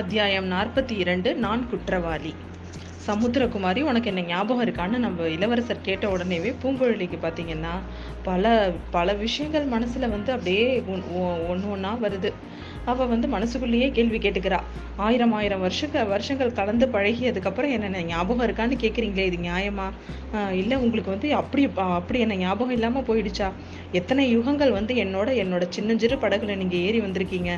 அத்தியாயம் நாற்பத்தி இரண்டு நான் குற்றவாளி. சமுத்திரகுமாரி உனக்கு என்ன ஞாபகம் இருக்கான்னு நம்ம இளவரசர் கேட்ட உடனேவே பூங்குழலிக்கு பார்த்தீங்கன்னா பல பல விஷயங்கள் மனசுல வந்து அப்படியே ஒன்று ஒன்றா வருது. அவள் வந்து மனசுக்குள்ளேயே கேள்வி கேட்டுக்கிறா. ஆயிரம் ஆயிரம் வருஷக்க வருஷங்கள் கலந்து பழகியதுக்கப்புறம் என்ன ஞாபகம் இருக்கான்னு கேட்குறீங்களே இது நியாயமா? இல்லை உங்களுக்கு வந்து அப்படி அப்படி என்ன ஞாபகம் இல்லாமல் போயிடுச்சா? எத்தனை யுகங்கள் வந்து என்னோட என்னோட சின்னஞ்சிறு படகுல நீங்கள் ஏறி வந்திருக்கீங்க.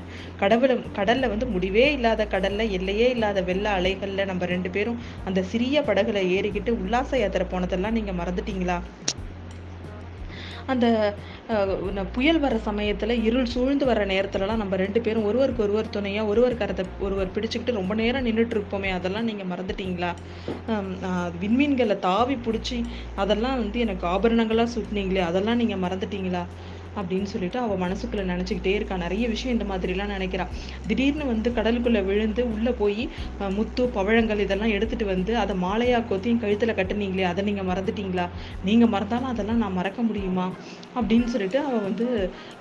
கடவுள கடலில் வந்து முடிவே இல்லாத கடலில் எல்லையே இல்லாத வெள்ள அலைகளில் நம்ம ரெண்டு பேரும் அந்த சிறிய படகுல ஏறிக்கிட்டு உல்லாச யாத்திரை போனதெல்லாம் நீங்கள் மறந்துட்டீங்களா? அந்த புயல் வர சமயத்தில் இருள் சூழ்ந்து வர நேரத்துலலாம் நம்ம ரெண்டு பேரும் ஒருவருக்கு ஒருவர் துணையாக ஒருவர் கரத்தை ஒருவர் பிடிச்சிக்கிட்டு ரொம்ப நேரம் நின்றுட்டு இருப்போமே அதெல்லாம் நீங்கள் மறந்துட்டீங்களா? விண்மீன்களை தாவி பிடிச்சி அதெல்லாம் வந்து எனக்கு ஆபரணங்களாக சுட்டினீங்களே அதெல்லாம் நீங்கள் மறந்துட்டீங்களா? அப்படின்னு சொல்லிட்டு அவள் மனசுக்குள்ளே நினச்சிக்கிட்டே இருக்கா. நிறைய விஷயம் இந்த மாதிரிலாம் நினைக்கிறான் திடீர்னு வந்து கடலுக்குள்ளே விழுந்து உள்ளே போய் முத்து பவழங்கள் இதெல்லாம் எடுத்துகிட்டு வந்து அதை மாலையாக கொத்தியும் கழுத்தில் கட்டுனீங்களே அதை நீங்கள் மறந்துட்டீங்களா? நீங்கள் மறந்தாலும் அதெல்லாம் நான் மறக்க முடியுமா? அப்படின்னு சொல்லிட்டு அவள் வந்து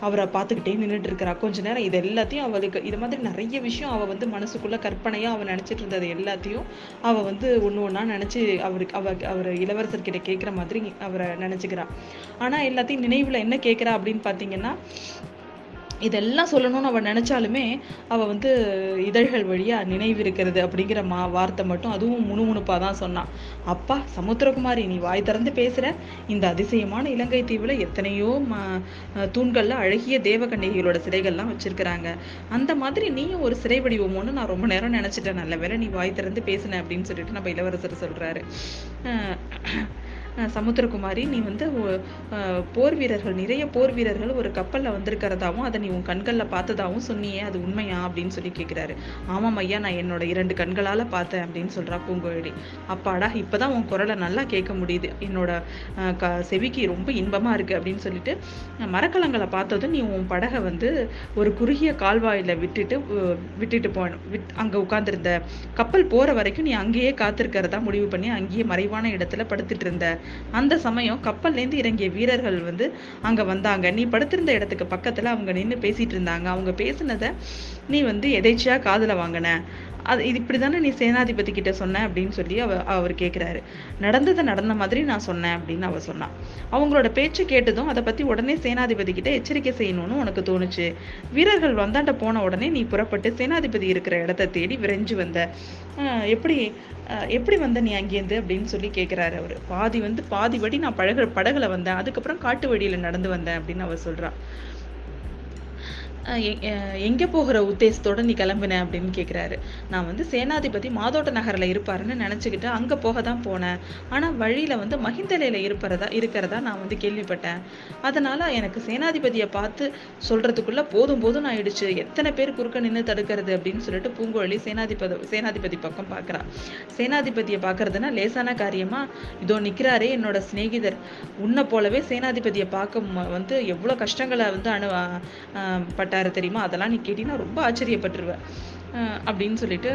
அவரை பார்த்துக்கிட்டே நின்றுட்டு இருக்கிறா. கொஞ்ச நேரம் இது எல்லாத்தையும் அவளுக்கு இது மாதிரி நிறைய விஷயம் அவள் வந்து மனசுக்குள்ளே கற்பனையாக அவள் நினச்சிட்டு இருந்தது எல்லாத்தையும் அவள் வந்து ஒன்று ஒன்றா நினச்சி அவருக்கு அவ அவர் இளவரசர்கிட்ட கேட்குற மாதிரி அவரை நினச்சிக்கிறா. ஆனால் எல்லாத்தையும் நினைவில் என்ன கேட்குறா அப்படின்னு பார்த்தீங்கன்னா இதெல்லாம் சொல்லணும்னு அவள் நினச்சாலுமே அவள் வந்து இதழ்கள் வழியாக நினைவு இருக்கிறது அப்படிங்கிற மா வார்த்தை மட்டும் அதுவும் முணுமுணுப்பாக தான் சொன்னான் அப்பா சமுத்திரகுமாரி நீ வாய் திறந்து பேசுகிற இந்த அதிசயமான இலங்கை தீவில் எத்தனையோ ம தூண்களில் அழகிய தேவகன்னிகைகளோட சிலைகள்லாம் வச்சுருக்கிறாங்க. அந்த மாதிரி நீயும் ஒரு சிறை வடிவமோன்னு நான் ரொம்ப நேரம் நினச்சிட்டேன். நல்ல வேலை நீ வாய் திறந்து பேசின அப்படின்னு சொல்லிட்டு நம்ம இளவரசர் சொல்கிறாரு சமுத்திரகுமாரி நீ வந்து போர் வீரர்கள் நிறைய போர் வீரர்கள் ஒரு கப்பலில் வந்திருக்கிறதாவும் அதை நீ உன் கண்களில் பார்த்ததாவும் சொன்னியே அது உண்மையா அப்படின்னு சொல்லி கேட்குறாரு ஆமாம் ஐயா நான் என்னோட இரண்டு கண்களால் பார்த்தேன் அப்படின்னு சொல்கிறா பூங்கோழி அப்பாடா இப்போதான் உன் குரலை நல்லா கேட்க முடியுது. என்னோட க செவிக்கு ரொம்ப இன்பமாக இருக்குது அப்படின்னு சொல்லிட்டு மரக்கலங்களை பார்த்ததும் நீ உன் படகை வந்து ஒரு குறுகிய கால்வாயில் விட்டுட்டு விட்டுட்டு போ விட் அங்கே உட்காந்துருந்த கப்பல் போகிற வரைக்கும் நீ அங்கேயே காத்திருக்கிறதா முடிவு பண்ணி அங்கேயே மறைவான இடத்துல படுத்துட்டு இருந்த அந்த சமயம் கப்பல்லேருந்து இறங்கிய வீரர்கள் வந்து அங்க வந்தாங்க. நீ படுத்திருந்த இடத்துக்கு பக்கத்துல அவங்க நின்று பேசிட்டு இருந்தாங்க. அவங்க பேசினதை நீ வந்து எதேச்சியா காதில் வாங்கின? அது இது இப்படி தானே நீ சேனாதிபதி கிட்ட சொன்ன அப்படின்னு சொல்லி அவ அவர் கேட்குறாரு நடந்ததை நடந்த மாதிரி நான் சொன்னேன் அப்படின்னு அவ சொன்னான் அவங்களோட பேச்சு கேட்டதும் அதை பற்றி உடனே சேனாதிபதி கிட்ட எச்சரிக்கை செய்யணும்னு உனக்கு தோணுச்சு. வீரர்கள் வந்தாண்ட போன உடனே நீ புறப்பட்டு சேனாதிபதி இருக்கிற இடத்த தேடி விரைஞ்சு வந்த. எப்படி எப்படி வந்த நீ அங்கேருந்து அப்படின்னு சொல்லி கேட்குறாரு அவர். பாதி வந்து பாதி வடி நான் பழக படகுல வந்தேன். அதுக்கப்புறம் காட்டு வழியில் நடந்து வந்தேன் அப்படின்னு அவர் சொல்கிறான் எங்கே போகிற உத்தேசத்தோட நீ கிளம்புன அப்படின்னு கேட்குறாரு நான் வந்து சேனாதிபதி மாதோட்ட நகரில் இருப்பாருன்னு நினச்சிக்கிட்டு அங்கே போக தான் போனேன். ஆனால் வழியில் வந்து மஹிந்தலையில் இருப்பறதா இருக்கிறதா நான் வந்து கேள்விப்பட்டேன். அதனால் எனக்கு சேனாதிபதியை பார்த்து சொல்கிறதுக்குள்ளே போதும் போதும் ஆயிடுச்சு. எத்தனை பேர் குறுக்க நின்று தடுக்கிறது அப்படின்னு சொல்லிட்டு பூங்கோழி சேனாதிபதி சேனாதிபதி பக்கம் பார்க்குறா சேனாதிபதியை பார்க்குறதுனா லேசான காரியமாக இதோ நிற்கிறாரே என்னோட சிநேகிதர். உன்னை போலவே சேனாதிபதியை பார்க்க வந்து எவ்வளோ கஷ்டங்களை வந்து அனு பட்டாரு தெரியுமா? அதெல்லாம் நீ கேட்டீங்கன்னா ரொம்ப ஆச்சரியப்பட்டுருவ. அப்படின்னு சொல்லிட்டு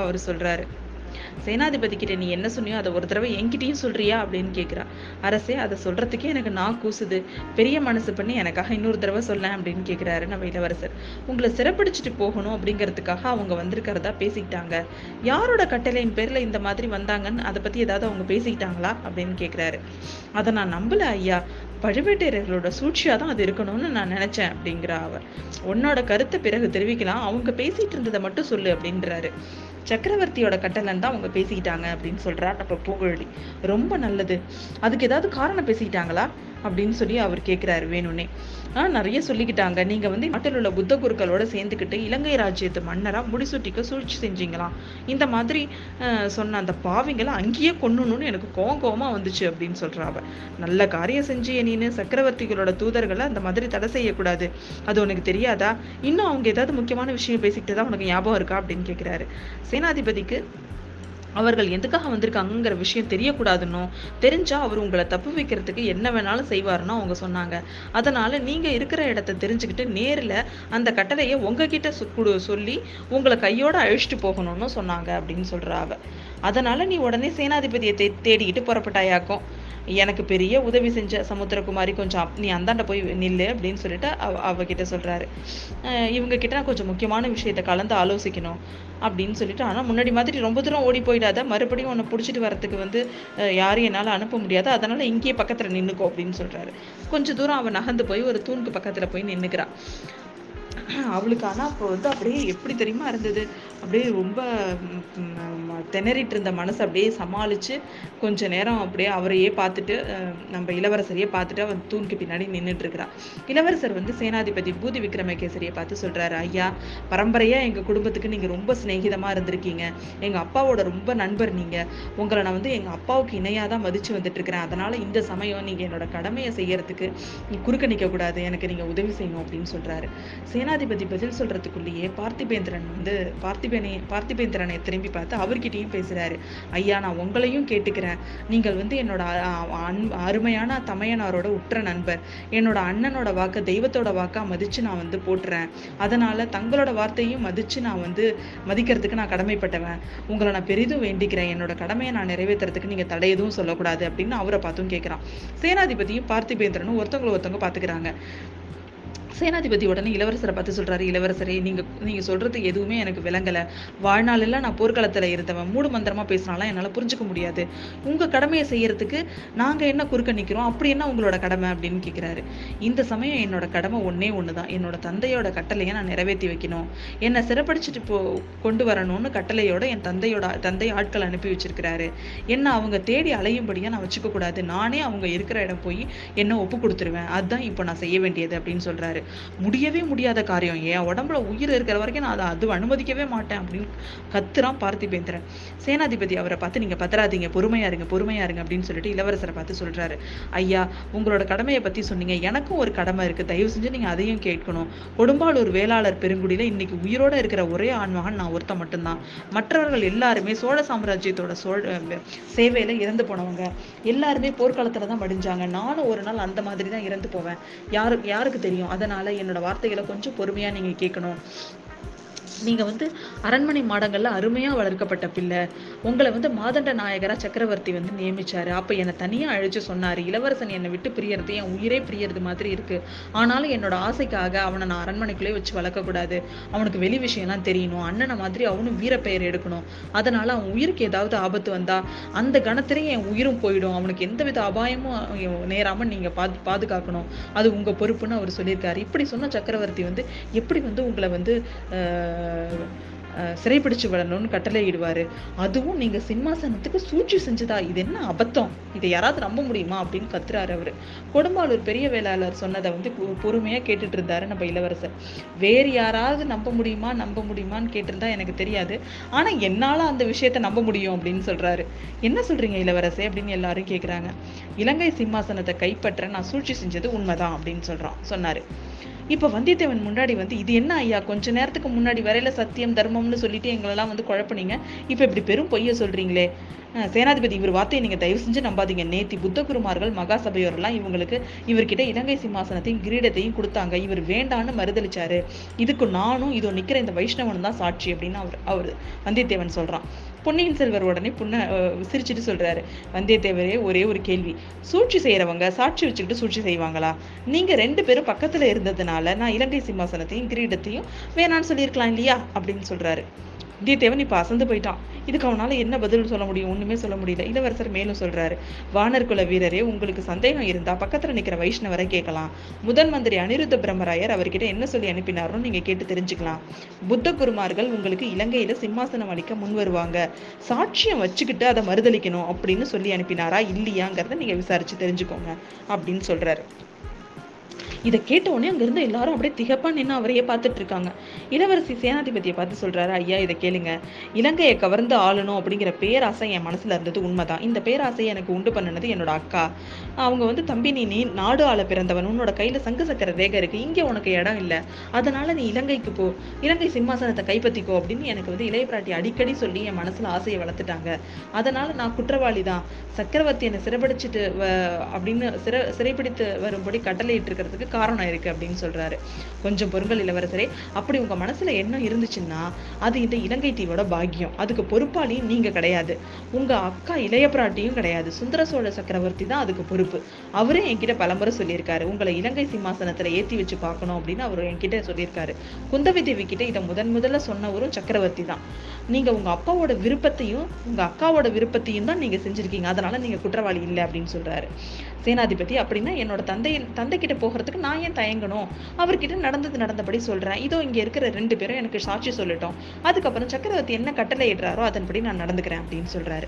அவர் சொல்றாரு. சேனாதிபதி கிட்ட நீ என்ன சொன்னியோ அதை ஒரு தடவை என்கிட்டயும் சொல்றியா? அப்படின்னு கேட்குறா அரசே அதை சொல்றதுக்கே எனக்கு நான் கூசுது. பெரிய மனசு பண்ணி எனக்காக இன்னொரு தடவை சொல்லேன் அப்படின்னு கேட்குறாரு நம்ம இளவரசர். உங்களை சிறப்பிடிச்சிட்டு போகணும் அப்படிங்கிறதுக்காக அவங்க வந்திருக்கிறதா பேசிக்கிட்டாங்க. யாரோட கட்டளையின் பேர்ல இந்த மாதிரி வந்தாங்கன்னு அதை பத்தி ஏதாவது அவங்க பேசிக்கிட்டாங்களா? அப்படின்னு கேட்குறாரு அதை நான் நம்பல ஐயா. பழுவேட்டையர்களோட சூழ்ச்சியாக தான் அது இருக்கணும்னு நான் நினச்சேன் அப்படிங்கிற அவர். உன்னோட கருத்தை பிறகு தெரிவிக்கலாம். அவங்க பேசிட்டு இருந்ததை மட்டும் சொல்லு அப்படின்றாரு. சக்கரவர்த்தியோட கட்டளன் தான் அவங்க பேசிக்கிட்டாங்க அப்படின்னு சொல்றா நம்ம பூங்குழலி ரொம்ப நல்லது. அதுக்கு ஏதாவது காரணம் பேசிக்கிட்டாங்களா அப்படின்னு சொல்லி அவர் கேட்குறாரு வேணும்னே. நிறைய சொல்லிக்கிட்டாங்க. நீங்கள் வந்து நாட்டில் உள்ள புத்த குருக்களோட சேர்ந்துக்கிட்டு இலங்கை ராஜ்யத்து மன்னராக முடிசூட்டிக்க சூழ்ச்சி செஞ்சீங்களாம். இந்த மாதிரி சொன்ன அந்த பாவிங்களை அங்கேயே கொன்னணும்னு எனக்கு கோவம் கோவமாக வந்துச்சு அப்படின்னு சொல்கிறா அவள் நல்ல காரியம் செஞ்சு நீனு. சக்கரவர்த்திகளோட தூதர்களை அந்த மாதிரி தடை செய்யக்கூடாது. அது உனக்கு தெரியாதா? இன்னும் அவங்க ஏதாவது முக்கியமான விஷயம் பேசிக்கிட்டு தான் உனக்கு ஞாபகம் இருக்கா அப்படின்னு கேட்குறாரு சேனாதிபதிக்கு அவர்கள் எதுக்காக வந்திருக்காங்கங்கிற விஷயம் தெரியக்கூடாதுன்னோ தெரிஞ்சா அவர் உங்களை தப்பு வைக்கிறதுக்கு என்ன வேணாலும் செய்வாருன்னு அவங்க சொன்னாங்க. அதனால நீங்க இருக்கிற இடத்த தெரிஞ்சுக்கிட்டு நேரில் அந்த கட்டளையை உங்ககிட்ட சொல்லி உங்களை கையோட அழிச்சிட்டு போகணும்னு சொன்னாங்க அப்படின்னு சொல்றா அவ அதனால நீ உடனே சேனாதிபதியை தே தேடிக்கிட்டு புறப்பட்டாயாக்கும். எனக்கு பெரிய உதவி செஞ்ச சமுத்திரகுமாரி கொஞ்சம் நீ அந்தாண்ட போய் நில்லு அப்படின்னு சொல்லிட்டு அவ அவகிட்ட சொல்கிறாரு இவங்க கிட்ட நான் கொஞ்சம் முக்கியமான விஷயத்தை கலந்து ஆலோசிக்கணும் அப்படின்னு சொல்லிட்டு ஆனால் முன்னாடி மாதிரி ரொம்ப தூரம் ஓடி போயிடாத மறுபடியும் உன்னை பிடிச்சிட்டு வரத்துக்கு வந்து யாரும் யாரையும் அனுப்ப முடியாது. அதனால் இங்கேயே பக்கத்தில் நின்றுக்கோ அப்படின்னு சொல்கிறாரு கொஞ்ச தூரம் அவன் நகர்ந்து போய் ஒரு தூணுக்கு பக்கத்தில் போய் நின்றுக்கிறான் அவளுக்கு ஆனால் அப்போ வந்து அப்படியே எப்படி தெரியுமா இருந்தது? அப்படியே ரொம்ப திணறிட்டு இருந்த மனசு அப்படியே சமாளித்து கொஞ்ச நேரம் அப்படியே அவரையே பார்த்துட்டு நம்ம இளவரசரையே பார்த்துட்டு அவன் தூண்க்கு பின்னாடி நின்றுட்டுருக்கிறா இளவரசர் வந்து சேனாதிபதி பூதி விக்ரமகேசரியை பார்த்து சொல்கிறாரு ஐயா பரம்பரையாக எங்கள் குடும்பத்துக்கு நீங்கள் ரொம்ப சிநேகிதமாக இருந்திருக்கீங்க. எங்கள் அப்பாவோட ரொம்ப நண்பர் நீங்கள் உங்களை நான் வந்து எங்கள் அப்பாவுக்கு இணையாக தான் மதித்து வந்துட்டுருக்கிறேன் அதனால் இந்த சமயம் நீங்கள் என்னோட கடமையை செய்யறதுக்கு நீ குறுக்க நிற்கக்கூடாது எனக்கு நீங்கள் உதவி செய்யணும் அப்படின்னு சொல்கிறாரு சேனா சேனாதிபதி பதில் சொல்றதுக்குள்ளேயே பார்த்திபேந்திரன் வந்து பார்த்திபேனை பார்த்திபேந்திரனை திரும்பி பார்த்து அவர்கிட்டயும் பேசுறாரு. ஐயா நான் உங்களையும் கேட்டுக்கிறேன். நீங்கள் வந்து என்னோட அன் அருமையான தமையனாரோட உற்ற நண்பர். என்னோட அண்ணனோட வாக்க தெய்வத்தோட வாக்கா மதிச்சு நான் வந்து போட்டுறேன். அதனால தங்களோட வார்த்தையும் மதிச்சு நான் வந்து மதிக்கிறதுக்கு நான் கடமைப்பட்டவன். உங்களை நான் பெரிதும் வேண்டிக்கிறேன். என்னோட கடமையை நான் நிறைவேற்றுறதுக்கு நீங்க தடை எதுவும் சொல்லக்கூடாது அப்படின்னு அவரை பார்த்தும் கேட்கிறான் சேனாதிபதியும் பார்த்திபேந்திரனும் ஒருத்தவங்களை ஒருத்தவங்க பாத்துக்கிறாங்க சேனாதிபதி உடனே இளவரசரை பார்த்து சொல்றாரு இளவரசரே நீங்க நீங்க சொல்றது எதுவுமே எனக்கு விளங்கல. வாழ்நாளெல்லாம் நான் போர்க்களத்துல இருந்தவன். மூடு மந்திரமா பேசினாலாம் என்னால புரிஞ்சுக்க முடியாது. உங்க கடமையை செய்யறதுக்கு நாங்க என்ன குறுக்க நிக்கிறோம்? அப்படி என்ன உங்களோட கடமை? அப்படின்னு கேக்குறாரு. இந்த சமயம் என்னோட கடமை ஒண்ணே ஒண்ணுதான். என்னோட தந்தையோட கட்டளையை நான் நிறைவேற்றி வைக்கணும். என்னை சிறப்படிச்சிட்டு போ கொண்டு வரணும்னு கட்டளையோட என் தந்தையோட தந்தை ஆட்கள் அனுப்பி வச்சிருக்கிறாரு. என்ன அவங்க தேடி அலையும்படியா நான் வச்சுக்க கூடாது நானே அவங்க இருக்கிற இடம் போய் என்ன ஒப்பு கொடுத்துருவேன். அதுதான் இப்போ நான் செய்ய வேண்டியது அப்படின்னு சொல்றாரு. முடியவே முடியாத காரியம். என் உடம்புல உயிர் இருக்கிற வரைக்கும் நான் அதை அது அனுமதிக்கவே மாட்டேன் அப்படின்னு கத்துறான் பார்த்திபேந்திரன். சேனாதிபதி அவரை பார்த்து நீங்க பத்திராதீங்க பொறுமையா இருங்க பொறுமையா இருங்க அப்படின்னு சொல்லிட்டு இளவரசரை பார்த்து சொல்றாரு. ஐயா உங்களோட கடமையை பத்தி சொன்னீங்க. எனக்கும் ஒரு கடமை இருக்கு. தயவு செஞ்சு நீங்க அதையும் கேட்கணும். கொடும்பாலூர் வேளாளர் பெருங்குடியில இன்னைக்கு உயிரோட இருக்கிற ஒரே ஆண்மகன் நான் ஒருத்தன் மட்டும்தான். மற்றவர்கள் எல்லாருமே சோழ சாம்ராஜ்யத்தோட சோழ சேவையில இறந்து போனவங்க. எல்லாருமே போர்க்களத்துல தான் மடிஞ்சாங்க நானும் ஒரு நாள் அந்த மாதிரி தான் இறந்து போவேன். யாரு யாருக்கு தெரியும்? அதை அதனால என்னோட வார்த்தைகளை கொஞ்சம் பொறுமையா நீங்க கேட்கணும் நீங்க வந்து அரண்மனை மாடங்கள்ல அருமையா வளர்க்கப்பட்ட பிள்ளை. உங்களை வந்து மாதண்ட நாயகரா சக்கரவர்த்தி வந்து நியமிச்சாரு. அப்ப என்னை தனியா அழைச்சு சொன்னாரு. இளவரசன் என்னை விட்டு பிரியறது என் உயிரே பிரியறது மாதிரி இருக்கு. ஆனாலும் என்னோட ஆசைக்காக அவனை நான் அரண்மனைக்குள்ளே வச்சு வளர்க்க கூடாது. அவனுக்கு வெளி விஷயம்லாம் தெரியணும். அண்ணனை மாதிரி அவனும் வீர பெயர் எடுக்கணும். அதனால அவன் உயிருக்கு ஏதாவது ஆபத்து வந்தா அந்த கணத்திலேயே என் உயிரும் போயிடும். அவனுக்கு எந்தவித அபாயமும் நேராம நீங்க பாது பாதுகாக்கணும். அது உங்க பொறுப்புன்னு அவர் சொல்லியிருக்காரு. இப்படி சொன்ன சக்கரவர்த்தி வந்து எப்படி வந்து உங்களை வந்து ஆஹ் சிறைப்பிடிச்சு விடணும்னு கட்டளையிடுவார். அதுவும் நீங்கள் சிம்மாசனத்துக்கு சூழ்ச்சி செஞ்சதா? இது என்ன அபத்தம்? இதை யாராவது நம்ப முடியுமா? அப்படின்னு கத்துறாரு அவர். கொடும்பாளூர் பெரிய வேளாளர் சொன்னதை வந்து பொறுமையாக கேட்டுட்டு இருந்தாரு நம்ம இளவரசர். வேறு யாராவது நம்ப முடியுமா? நம்ப முடியுமான்னு கேட்டிருந்தா எனக்கு தெரியாது. ஆனால் என்னால் அந்த விஷயத்தை நம்ப முடியும் அப்படின்னு சொல்கிறாரு என்ன சொல்கிறீங்க இளவரசே? அப்படின்னு எல்லாரும் கேட்குறாங்க இலங்கை சிம்மாசனத்தை கைப்பற்ற நான் சூழ்ச்சி செஞ்சது உண்மைதான் அப்படின்னு சொல்கிறான் சொன்னார். இப்போ வந்தியத்தேவன் முன்னாடி வந்து இது என்ன ஐயா? கொஞ்ச நேரத்துக்கு முன்னாடி வரையில சத்தியம் தர்மம்னு சொல்லிட்டு எங்களெல்லாம் வந்து குழப்பினீங்க. இப்போ இப்படி பெரும் பொய்ய சொல்றீங்களே. சேனாதிபதி இவர் வார்த்தையை நீங்க தயவு செஞ்சு நம்பாதீங்க. நேத்தி புத்தகுருமார்கள் மகாசபையோரெல்லாம் மகா சபையோரெல்லாம் இவங்களுக்கு இவர்கிட்ட இலங்கை சிம்மாசனத்தையும் கிரீடத்தையும் கொடுத்தாங்க. இவர் வேண்டான்னு மறுதளிச்சாரு இதுக்கு நானும் இதோ நிக்கிற இந்த வைஷ்ணவனும் தான் சாட்சி அப்படின்னு அவர் அவர் வந்தியத்தேவன் சொல்றான். பொன்னியின் செல்வர் உடனே புன்ன சிரிச்சுட்டு சிரிச்சிட்டு சொல்றாரு. வந்தியத்தேவரே ஒரே ஒரு கேள்வி. சூழ்ச்சி செய்யறவங்க சாட்சி வச்சுக்கிட்டு சூழ்ச்சி செய்வாங்களா? நீங்க ரெண்டு பேரும் பக்கத்துல இருந்ததுனால நான் இலங்கை சிம்மாசனத்தையும் கிரீடத்தையும் வேணான்னு சொல்லியிருக்கலாம் இல்லையா? அப்படின்னு சொல்றாரு. வந்தியத்தேவன் இப்போ அசந்து போயிட்டான். இதுக்கு அவனால் என்ன பதில் சொல்ல முடியும்? ஒன்றுமே சொல்ல முடியல. இளவரசர் மேலும் சொல்கிறாரு வானர்குல வீரரே உங்களுக்கு சந்தேகம் இருந்தால் பக்கத்தில் நிற்கிற வைஷ்ணவரை கேட்கலாம். முதன் மந்திரி அனிருத்த பிரம்மராயர் அவர்கிட்ட என்ன சொல்லி அனுப்பினாருன்னு நீங்கள் கேட்டு தெரிஞ்சுக்கலாம். புத்த குருமார்கள் உங்களுக்கு இலங்கையில் சிம்மாசனம் அளிக்க முன் வருவாங்க. சாட்சியம் வச்சுக்கிட்டு அதை மறுதளிக்கணும் அப்படின்னு சொல்லி அனுப்பினாரா? இல்லையாங்கிறத நீங்கள் விசாரித்து தெரிஞ்சுக்கோங்க அப்படின்னு சொல்கிறாரு இதை கேட்ட உடனே அங்க எல்லாரும் அப்படியே திகப்பா நின்று அவரையே பார்த்துட்டு இருக்காங்க. இளவரசி சேனாதிபதியை பார்த்து சொல்றாரு ஐயா இதை கேளுங்க. இலங்கையை கவர்ந்து ஆளணும் அப்படிங்கிற பேராசை என் மனசுல இருந்தது உண்மைதான். இந்த பேராசையை எனக்கு உண்டு பண்ணுனது என்னோட அக்கா. அவங்க வந்து தம்பி நீ நீ நாடு ஆள பிறந்தவன். உன்னோட கையில சங்கு சக்கர ரேகை இருக்கு. இங்க உனக்கு இடம் இல்லை. அதனால நீ இலங்கைக்கு போ. இலங்கை சிம்மாசனத்தை கைப்பற்றிக்கோ அப்படின்னு எனக்கு வந்து இளைய பிராட்டி அடிக்கடி சொல்லி என் மனசுல ஆசையை வளர்த்துட்டாங்க. அதனால நான் குற்றவாளி தான். சக்கரவர்த்தி என்னை சிறைப்பிடிச்சிட்டு வ- அப்படின்னு சிறை சிறைப்பிடித்து வரும்படி கட்டளையிட்டு இருக்கிறதுக்கு காரணம் இருக்கு அப்படின்னு சொல்றாரு. கொஞ்சம் பொருங்கள் இளவரசரே அப்படி உங்க மனசுல என்ன இருந்துச்சுன்னா அது இந்த இலங்கை தீவோட பாக்கியம். அதுக்கு பொறுப்பாளி நீங்க கிடையாது. உங்க அக்கா இளைய பிராட்டியும் கிடையாது. சுந்தர சோழ சக்கரவர்த்தி தான் அதுக்கு பொறுப்பு. அவரே என்கிட்ட பலமுறை சொல்லியிருக்காரு. உங்களை இலங்கை சிம்மாசனத்துல ஏத்தி வச்சு பார்க்கணும் அப்படின்னு அவர் என்கிட்ட சொல்லியிருக்காரு. குந்தவி தேவி கிட்ட இதை முதன் முதல்ல சொன்னவரும் சக்கரவர்த்தி தான். நீங்க உங்க அப்பாவோட விருப்பத்தையும் உங்க அக்காவோட விருப்பத்தையும் தான் நீங்க செஞ்சிருக்கீங்க. அதனால நீங்க குற்றவாளி இல்லை அப்படின்னு சொல்றாரு. சேனாதிபதி அப்படின்னா என்னோட தந்தையின் தந்தைக்கிட்ட போகிறதுக்கு நான் ஏன் தயங்கணும்? அவர்கிட்ட நடந்தது நடந்தபடி சொல்கிறேன் இதோ இங்கே இருக்கிற ரெண்டு பேரும் எனக்கு சாட்சி சொல்லட்டும். அதுக்கப்புறம் சக்கரவர்த்தி என்ன கட்டளை இடுறாரோ அதன்படி நான் நடந்துக்கிறேன் அப்படின்னு சொல்கிறாரு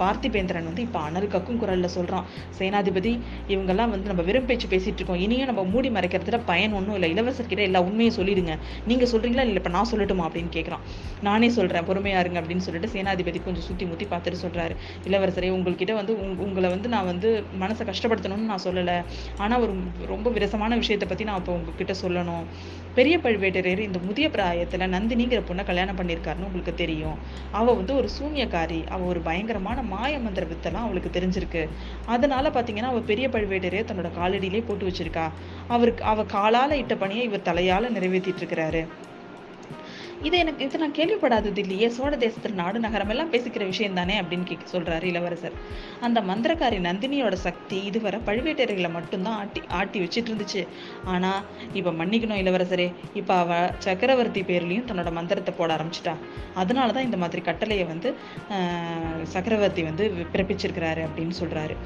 பார்த்திபேந்திரன் வந்து இப்போ அனல் கக்கும் குரலில் சொல்கிறான் சேனாதிபதி இவங்கெல்லாம் வந்து நம்ம வெறும் பேச்சு பேசிகிட்டு இருக்கோம். இனியும் நம்ம மூடி மறைக்கிறதுல பயன் ஒன்றும் இல்லை. இளவரசர்கிட்ட எல்லா உண்மையும் சொல்லிடுங்க. நீங்கள் சொல்கிறீங்களா இல்லை இப்போ நான் சொல்லட்டுமா? அப்படின்னு கேட்குறான் நானே சொல்கிறேன் பொறுமையா இருங்க. அப்படின்னு சொல்லிட்டு சேனாதிபதி கொஞ்சம் சுற்றி முத்தி பார்த்துட்டு சொல்கிறாரு இளவரசரே உங்கள்கிட்ட வந்து உங்களை வந்து நான் வந்து மனசை கஷ்டம் கஷ்டப்படுத்தணும்னு நான் சொல்லலை. ஆனால் ஒரு ரொம்ப விரசமான விஷயத்தை பற்றி நான் இப்போ உங்ககிட்ட சொல்லணும். பெரிய பழுவேட்டரையர் இந்த முதிய பிராயத்தில் நந்தினிங்கிற பொண்ணை கல்யாணம் பண்ணியிருக்காருன்னு உங்களுக்கு தெரியும். அவள் வந்து ஒரு சூன்யக்காரி. அவள் ஒரு பயங்கரமான மாய மந்திர வித்தெல்லாம் அவளுக்கு தெரிஞ்சிருக்கு. அதனால பார்த்தீங்கன்னா அவள் பெரிய பழுவேட்டரையர் தன்னோட காலடியிலே போட்டு வச்சிருக்கா. அவருக்கு அவள் காலால் இட்ட பணியை இவர் தலையால் நிறைவேற்றிட்டு இருக்கிறாரு. இது எனக்கு இது நான் கேள்விப்படாதது இல்லையே. சோழ தேசத்தில் நாடு நகரம் எல்லாம் பேசிக்கிற விஷயம் தானே அப்படின்னு கேட்க சொல்றாரு இளவரசர். அந்த மந்திரக்காரி நந்தினியோட சக்தி இதுவரை பழுவேட்டரைகளை மட்டும்தான் ஆட்டி ஆட்டி வச்சிட்டு இருந்துச்சு. ஆனா இப்ப மன்னிக்கணும் இளவரசரே. இப்ப அவ சக்கரவர்த்தி பேர்லயும் தன்னோட மந்திரத்தை போட ஆரம்பிச்சிட்டா. அதனாலதான் இந்த மாதிரி கட்டளையை வந்து சக்கரவர்த்தி வந்து பிறப்பிச்சிருக்கிறாரு அப்படின்னு சொல்றாரு.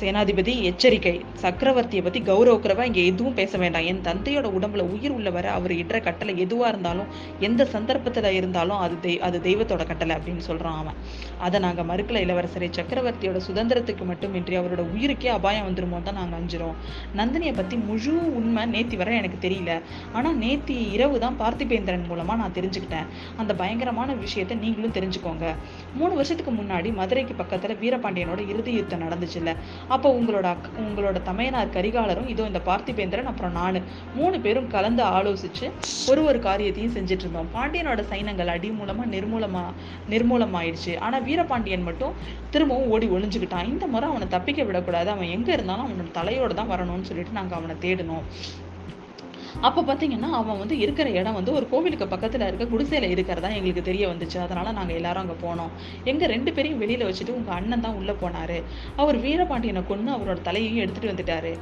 சேனாதிபதி எச்சரிக்கை. சக்கரவர்த்தியை பத்தி கௌரவக்குறவா இங்க எதுவும் பேச வேண்டாம். என் தந்தையோட உடம்புல உயிர் உள்ளவரை அவர் இடுற கட்டளை எதுவா இருந்தாலும் எந்த சந்தர்ப்பத்துல இருந்தாலும் அது தெய் அது தெய்வத்தோட கட்டளை அப்படின்னு சொல்றான் அவன். அதை நாங்க மறுக்கல இளவரசரை. சக்கரவர்த்தியோட சுதந்திரத்துக்கு மட்டுமின்றி அவரோட உயிருக்கே அபாயம் வந்துருமோ தான் நாங்க அஞ்சுறோம். நந்தினியை பத்தி முழு உண்மை நேத்தி வர எனக்கு தெரியல. ஆனா நேத்தி இரவு தான் பார்த்திபேந்திரன் மூலமா நான் தெரிஞ்சுக்கிட்டேன். அந்த பயங்கரமான விஷயத்தை நீங்களும் தெரிஞ்சுக்கோங்க. மூணு வருஷத்துக்கு முன்னாடி மதுரைக்கு பக்கத்துல வீரபாண்டியனோட இறுதி யுத்தம் நடந்துச்சுல்ல. அப்போ உங்களோட அக்- உங்களோட தமையனார் கரிகாலரும் இதோ இந்த பார்த்திபேந்திரன் அப்புறம் நானு மூணு பேரும் கலந்து ஆலோசிச்சு ஒரு ஒரு காரியத்தையும் செஞ்சுட்டு இருந்தோம் பாண்டியனோட சைனங்கள் அடி மூலமாக நிர்மூலமா நிர்மூலமாயிடுச்சு. ஆனால் வீரபாண்டியன் மட்டும் திரும்பவும் ஓடி ஒளிஞ்சுக்கிட்டான். இந்த முறை அவனை தப்பிக்க விடக்கூடாது. அவன் எங்கே இருந்தாலும் அவனோட தலையோடு தான் வரணும்னு சொல்லிட்டு நாங்கள் அவனை தேடினோம். அப்போ பார்த்தீங்கன்னா அவன் வந்து இருக்கிற இடம் வந்து ஒரு கோவிலுக்கு பக்கத்தில் இருக்க குடிசையில் இருக்கிறதா எங்களுக்கு தெரிய வந்துச்சு. அதனால் நாங்கள் எல்லாரும் அங்கே போனோம். எங்கள் ரெண்டு பேரையும் வெளியில் வச்சுட்டு உங்கள் அண்ணன் தான் உள்ளே போனார். அவர் வீரபாண்டியனை கொண்டு அவரோட தலையையும் எடுத்துகிட்டு வந்துட்டாரு.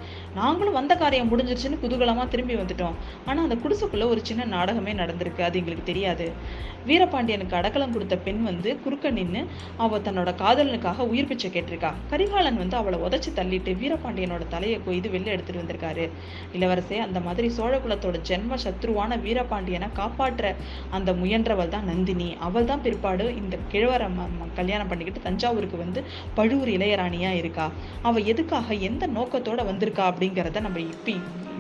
நாங்களும் வந்த காரியம் முடிஞ்சிருச்சுன்னு குதூகலமாக திரும்பி வந்துட்டோம். ஆனால் அந்த குடிசைக்குள்ளே ஒரு சின்ன நாடகமே நடந்திருக்கு. அது எங்களுக்கு தெரியாது. வீரபாண்டியனுக்கு அடக்கலம் கொடுத்த பெண் வந்து குறுக்க நின்று அவள் தன்னோட காதலனுக்காக உயிர் பிச்சை கேட்டிருக்கா. கரிகாலன் வந்து அவளை உதச்சி தள்ளிட்டு வீரபாண்டியனோட தலையை கொய்து வெளில எடுத்துட்டு வந்திருக்காரு. இளவரசே அந்த மாதிரி சோழ குலத்தோட ஜென்ம சத்ருவான வீரபாண்டியனை காப்பாற்ற அந்த முயன்றவள் தான் நந்தினி. அவள் தான் பிற்பாடு இந்த கிழவரை கல்யாணம் பண்ணிக்கிட்டு தஞ்சாவூருக்கு வந்து பழுவூர் இளையராணியா இருக்கா? அவ எதுக்காக எந்த நோக்கத்தோட வந்திருக்கா அப்படிங்கிறத நம்ம இப்போ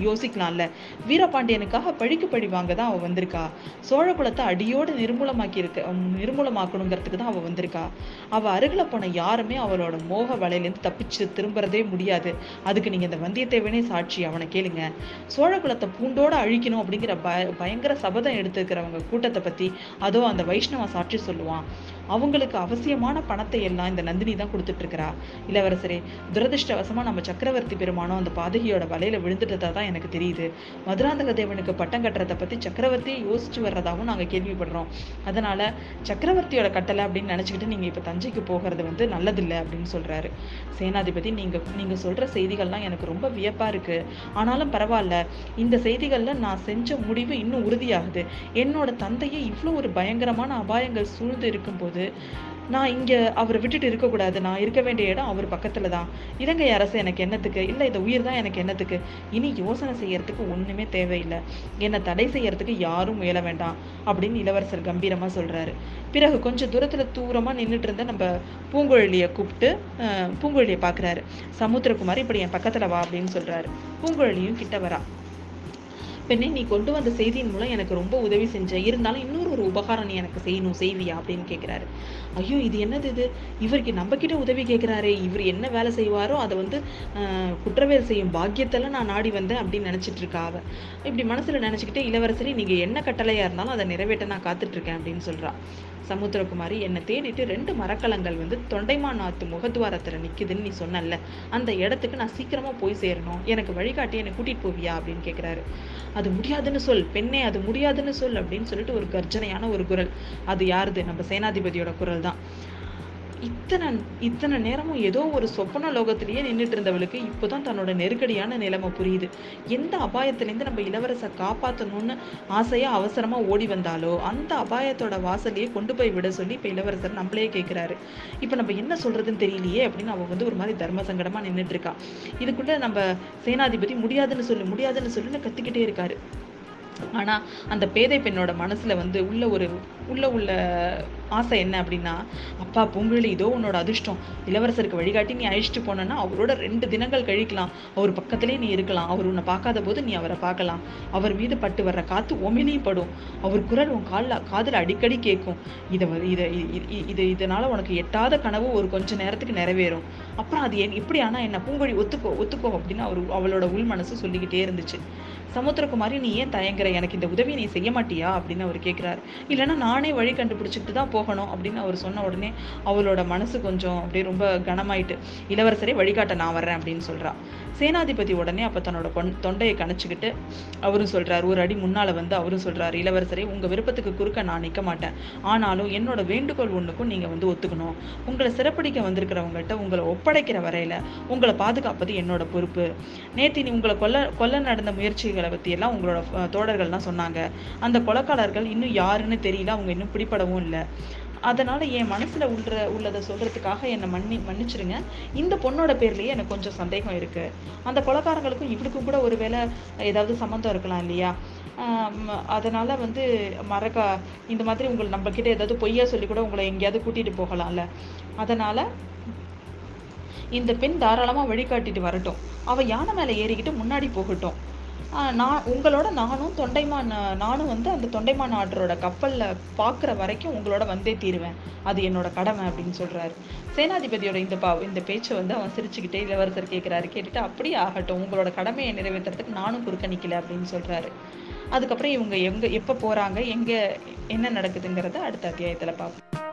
யோசிக்கலாம்ல. வீரபாண்டியனுக்காக பழிக்கு பழி வாங்க தான் அவள் வந்திருக்கா சோழகுலத்தை அடியோடு நிர்மூலமாக்கி இருக்க நிர்மூலமாக்கணுங்கிறதுக்கு தான் அவள் வந்திருக்கா. அவள் அருகில் போன யாருமே அவளோட மோக வலையிலேருந்து தப்பிச்சு திரும்புறதே முடியாது. அதுக்கு நீங்கள் இந்த வந்தியத்தேவனே சாட்சி அவனை கேளுங்க. சோழகுலத்தை பூண்டோட அழிக்கணும் அப்படிங்கிற பய பயங்கர சபதம் எடுத்துக்கிறவங்க கூட்டத்தை பற்றி அதோ அந்த வைஷ்ணவ சாட்சி சொல்லுவான். அவங்களுக்கு அவசியமான பணத்தை எல்லாம் இந்த நந்தினி தான் கொடுத்துட்ருக்குறா. இளவரசரே துரதிருஷ்டவசமாக நம்ம சக்கரவர்த்தி பெருமானம் அந்த பாதகியோட வலையில் விழுந்துட்டதா தான் எனக்கு தெரியுது. மதுராந்தக தேவனுக்கு பட்டம் கட்டுறதை பற்றி சக்கரவர்த்தியை யோசிச்சு வர்றதாகவும் நாங்கள் கேள்விப்படுறோம். அதனால் சக்கரவர்த்தியோட கட்டளை அப்படின்னு நினச்சிக்கிட்டு நீங்கள் இப்போ தஞ்சைக்கு போகிறது வந்து நல்லதில்லை அப்படின்னு சொல்கிறாரு சேனாதிபதி நீங்கள் நீங்கள் சொல்கிற செய்திகள்லாம் எனக்கு ரொம்ப வியப்பாக இருக்குது ஆனாலும் பரவாயில்ல இந்த செய்திகளில் நான் செஞ்ச முடிவு இன்னும் உறுதியாகுது. என்னோட தந்தையை இவ்வளோ ஒரு பயங்கரமான அபாயங்கள் சூழ்ந்து இருக்கும்போது நான் இங்கே அவரை விட்டுட்டு இருக்கக்கூடாது. நான் இருக்க வேண்டிய இடம் அவர் பக்கத்தில் தான். இலங்கை அரசு எனக்கு என்னத்துக்கு? இல்லை இந்த உயிர் தான் எனக்கு என்னத்துக்கு? இனி யோசனை செய்யறதுக்கு ஒன்றுமே தேவையில்லை. என்னை தடை செய்யறதுக்கு யாரும் முயல வேண்டாம் அப்படின்னு இளவரசர் கம்பீரமாக சொல்கிறாரு பிறகு கொஞ்சம் தூரத்தில் தூரமாக நின்றுட்டு இருந்த நம்ம பூங்குழலியை கூப்பிட்டு பூங்குழலியை பார்க்குறாரு. சமுத்திரகுமார் இப்படி என் பக்கத்தில் வா அப்படின்னு சொல்கிறாரு பூங்குழலியும் கிட்ட வரா. பெண்ணை நீ கொண்டு வந்த செய்தியின் மூலம் எனக்கு ரொம்ப உதவி செஞ்ச. இருந்தாலும் இன்னொரு ஒரு உபகாரம் நீ எனக்கு செய்யணும் செய்வியா அப்படின்னு கேட்குறாரு ஐயோ இது என்னது இது? இவருக்கு நம்ம கிட்ட உதவி கேட்குறாரு இவர் என்ன வேலை செய்வாரோ அதை வந்து ஆஹ், குற்றவேல் செய்யும் பாக்கியத்தெல்லாம் நான் நாடி வந்தேன் அப்படின்னு நினச்சிட்டு இருக்கா அவ. இப்படி மனசில் நினச்சிக்கிட்டே இளவரசரி நீங்கள் என்ன கட்டளையாக இருந்தாலும் அதை நிறைவேற்ற நான் காத்துட்ருக்கேன் அப்படின்னு சொல்கிறா சமுத்திரகுமாரி என்னை தேடிட்டு ரெண்டு மரக்கலங்கள் வந்து தொண்டைமான் ஆத்து முகத்வாரத்துல நீ சொன்னல அந்த இடத்துக்கு நான் சீக்கிரமாக போய் சேரணும். எனக்கு வழிகாட்டி என்னை கூட்டிகிட்டு போவியா அப்படின்னு கேட்குறாரு அது முடியாதுன்னு சொல் பெண்ணே அது முடியாதுன்னு சொல் அப்படின்னு சொல்லிட்டு ஒரு கர்ஜனையான ஒரு குரல். அது யாருது? நம்ம சேனாதிபதியோட குரல் தான் இத்தனை இத்தனை நேரமும் ஏதோ ஒரு சொப்பன லோகத்திலேயே நின்றுட்டு இருந்தவளுக்கு இப்போதான் தன்னோட நெருக்கடியான நிலைமை புரியுது. எந்த அபாயத்திலேருந்து நம்ம இளவரசை காப்பாற்றணும்னு ஆசையா அவசரமா ஓடி வந்தாலோ அந்த அபாயத்தோட வாசலையே கொண்டு போய் விட சொல்லி இப்ப இளவரசர் நம்மளே கேட்கிறாரு இப்போ நம்ம என்ன சொல்றதுன்னு தெரியலையே அப்படின்னு அவ வந்து ஒரு மாதிரி தர்ம சங்கடமா நின்றுட்டு இருக்கா. இதுக்குள்ள நம்ம சேனாதிபதி முடியாதுன்னு சொல்லு முடியாதுன்னு சொல்லுன்னு கத்திக்கிட்டே இருக்காரு. ஆனா அந்த பேதை பெண்ணோட மனசுல வந்து உள்ள ஒரு உள்ள உள்ள ஆசை என்ன அப்படின்னா அப்பா பூங்குழலி இதோ உன்னோட அதிர்ஷ்டம். இளவரசருக்கு வழிகாட்டி நீ அழைச்சிட்டு போனேன்னா அவரோட ரெண்டு தினங்கள் கழிக்கலாம். அவர் பக்கத்திலே நீ இருக்கலாம். அவர் உன்னை பார்க்காத போது நீ அவரை பார்க்கலாம். அவர் மீது பட்டு வர்ற காத்து ஒமிலையும் படும். அவர் குரல் உன் கால்ல காதில் அடிக்கடி கேட்கும். இதை இதை இது இதனால் உனக்கு எட்டாத கனவு ஒரு கொஞ்ச நேரத்துக்கு நிறைவேறும். அப்புறம் அது என் இப்படி ஆனால் என்ன? பூங்கொழி ஒத்துக்கோ ஒத்துக்கோ அப்படின்னு அவர் அவளோட உள் மனசு சொல்லிக்கிட்டே இருந்துச்சு. சமுத்திரகுமாரி நீ ஏன் தயங்குற? எனக்கு இந்த உதவியை நீ செய்ய மாட்டியா? அப்படின்னு அவர் கேட்குறாரு இல்லைன்னா நான் நானே வழி கண்டுபிடிச்சிட்டு தான் போகணும் அப்படின்னு அவர் சொன்ன உடனே அவளோட மனசு கொஞ்சம் அப்படியே ரொம்ப கனமாயிட்டு இளவரசரை வழிகாட்ட நான் வர்றேன் அப்படின்னு சொல்றா. சேனாதிபதி உடனே அப்போ தன்னோட கொண் தொண்டையை கணச்சிக்கிட்டு அவரும் சொல்கிறார் ஒரு அடி முன்னால் வந்து அவரும் சொல்கிறார் இளவரசரே உங்கள் விருப்பத்துக்கு குறுக்க நான் நிற்க மாட்டேன். ஆனாலும் என்னோட வேண்டுகோள் ஒன்றுக்கும் நீங்கள் வந்து ஒத்துக்கணும். உங்களை சிறப்பிடிக்க வந்திருக்கிறவங்கள்ட்ட உங்களை ஒப்படைக்கிற வரையில் உங்களை பாதுகாப்பது என்னோட பொறுப்பு. நேத்தி நீ உங்களை கொல்ல கொல்ல நடந்த முயற்சிகளை பற்றியெல்லாம் உங்களோட தோழர்கள்லாம் சொன்னாங்க. அந்த கொலைக்காரர்கள் இன்னும் யாருன்னு தெரியல அவங்க இன்னும் பிடிபடவும் இல்லை. அதனால் என் மனசில் உள்ள உள்ளதை சொல்கிறதுக்காக என்னை மன்னி மன்னிச்சிடுங்க இந்த பொண்ணோட பேர்லேயே எனக்கு கொஞ்சம் சந்தேகம் இருக்குது அந்த கொலகாரங்களுக்கும் இவளுக்கும் கூட ஒரு வேளை ஏதாவது சம்மந்தம் இருக்கலாம் இல்லையா? அதனால் வந்து மறக்க இந்த மாதிரி உங்களை நம்மக்கிட்ட ஏதாவது பொய்யா சொல்லி கூட உங்களை எங்கேயாவது கூட்டிகிட்டு போகலாம்ல. அதனால் இந்த பெண் தாராளமாக வழிகாட்டிட்டு வரட்டும். அவள் யானை மேலே ஏறிக்கிட்டு முன்னாடி போகட்டும். நான் உங்களோட நானும் தொண்டைமான் நானும் வந்து அந்த தொண்டைமான் ஆற்றோட கப்பல்ல பார்க்குற வரைக்கும் உங்களோட வந்தே தீருவேன். அது என்னோட கடமை அப்படின்னு சொல்றாரு. சேனாதிபதியோட இந்த பா இந்த பேச்சை வந்து அவன் சிரிச்சுக்கிட்டே இளவரசர் கேட்குறாரு கேட்டுட்டு அப்படியே ஆகட்டும் உங்களோட கடமையை நிறைவேற்றுறதுக்கு நானும் குறுக்க நிற்கல அப்படின்னு சொல்கிறாரு அதுக்கப்புறம் இவங்க எங்க எப்போ போகிறாங்க எங்கே என்ன நடக்குதுங்கிறத அடுத்த அத்தியாயத்தில் பார்ப்போம்